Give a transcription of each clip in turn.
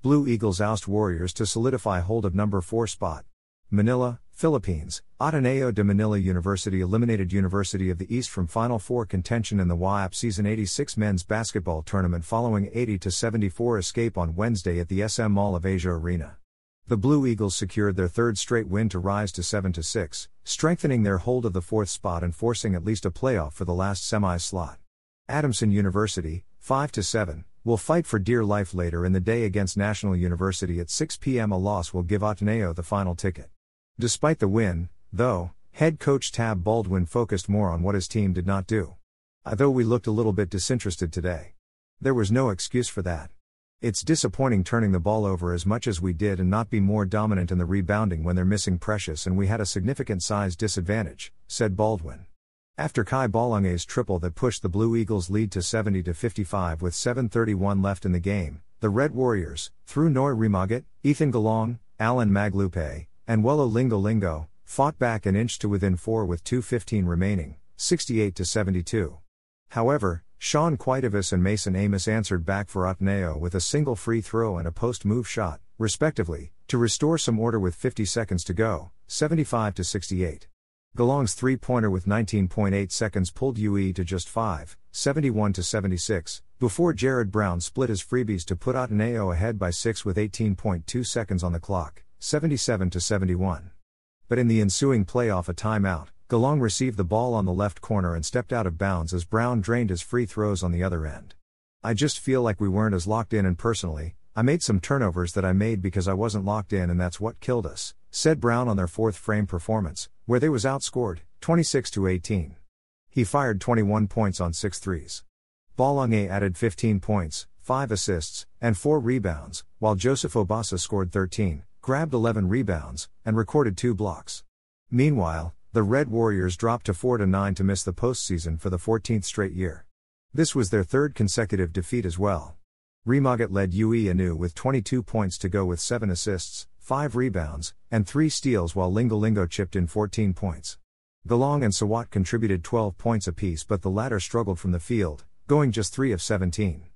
Blue Eagles oust Warriors to solidify hold of number 4 spot. Manila, Philippines, Ateneo de Manila University eliminated University of the East from Final Four contention in the UAAP Season 86 men's basketball tournament following 80 74 escape on Wednesday at the SM Mall of Asia Arena. The Blue Eagles secured their third straight win to rise to 7 6, strengthening their hold of the fourth spot and forcing at least a playoff for the last semi slot. Adamson University, 5 7, will fight for dear life later in the day against National University at 6 p.m. A loss will give Ateneo the final ticket. Despite the win, though, head coach Tab Baldwin focused more on what his team did not do. Although we looked a little bit disinterested today. There was no excuse for that. It's disappointing turning the ball over as much as we did and not be more dominant in the rebounding when they're missing Precious and we had a significant size disadvantage, said Baldwin. After Kai Ballungay's triple that pushed the Blue Eagles lead to 70 to 55 with 7:31 left in the game, the Red Warriors, through Noy Remogat, Ethan Galang, Alan Maglupe, and Wello Lingo Lingo, fought back an inch to within 4 with 2.15 remaining, 68 to 72. However, Sean Quitevis and Mason Amos answered back for Ateneo with a single free throw and a post move shot, respectively, to restore some order with 50 seconds to go, 75 to 68. Galang's three pointer with 19.8 seconds pulled UE to just 5, 71 to 76, before Jared Brown split his freebies to put Ateneo ahead by 6 with 18.2 seconds on the clock. 77 to 71. But in the ensuing playoff a timeout, Galong received the ball on the left corner and stepped out of bounds as Brown drained his free throws on the other end. I just feel like we weren't as locked in and personally, I made some turnovers that I made because I wasn't locked in and that's what killed us, said Brown on their fourth frame performance, where they was outscored 26 to 18. He fired 21 points on 6 threes. Ballungay added 15 points, 5 assists, and 4 rebounds, while Joseph Obasa scored 13, grabbed 11 rebounds, and recorded two blocks. Meanwhile, the Red Warriors dropped to 4 9 to miss the postseason for the 14th straight year. This was their third consecutive defeat as well. Remogat led UE anew with 22 points to go with 7 assists, 5 rebounds, and 3 steals while Lingolingo chipped in 14 points. Galang and Sawat contributed 12 points apiece but the latter struggled from the field, going just 3 of 17.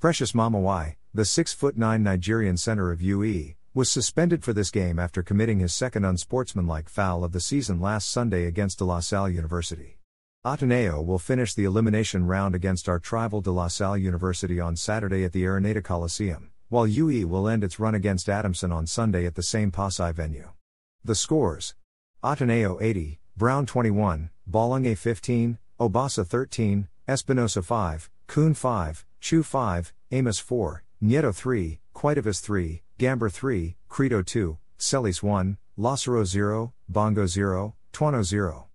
Precious Momowei, the 6'9 Nigerian center of UE, was suspended for this game after committing his second unsportsmanlike foul of the season last Sunday against De La Salle University. Ateneo will finish the elimination round against our rival De La Salle University on Saturday at the Araneta Coliseum, while UE will end its run against Adamson on Sunday at the same Pasay venue. The scores Ateneo 80, Brown 21, Ballungay 15, Obasa 13, Espinosa 5, Koon 5, Chu 5, Amos 4, Nieto 3, Quitevis 3, Gamber 3, Credo 2, Celis 1, Lazaro 0, Bongo 0, Tuano 0.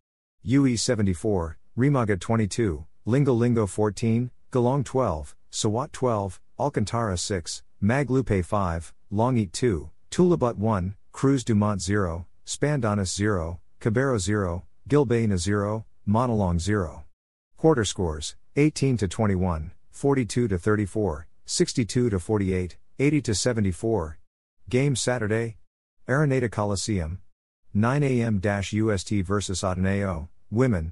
UE 74, Remogat 22, Lingo Lingo 14, Galang 12, Sawat 12, Alcantara 6, Maglupe 5, Longit 2, Tulabut 1, Cruz Dumont 0, Spandanis 0, Cabero 0, Gilbana 0, Monalong 0. Quarter scores 18 to 21, 42 to 34, 62 to 48, 80 to 74. Game Saturday. Araneta Coliseum. 9 a.m. UST versus Ateneo, women.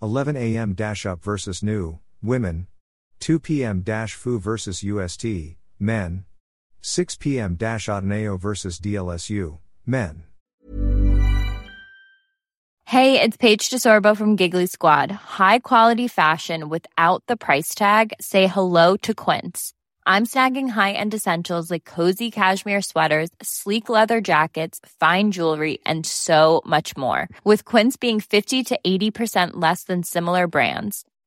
11 a.m. UP versus NU, women. 2 p.m. FU vs. UST, men. 6 p.m. Ateneo vs. DLSU, men. Hey, it's Paige DeSorbo from Giggly Squad. High quality fashion without the price tag. Say hello to Quince. I'm snagging high-end essentials like cozy cashmere sweaters, sleek leather jackets, fine jewelry, and so much more. With Quince being 50 to 80% less than similar brands.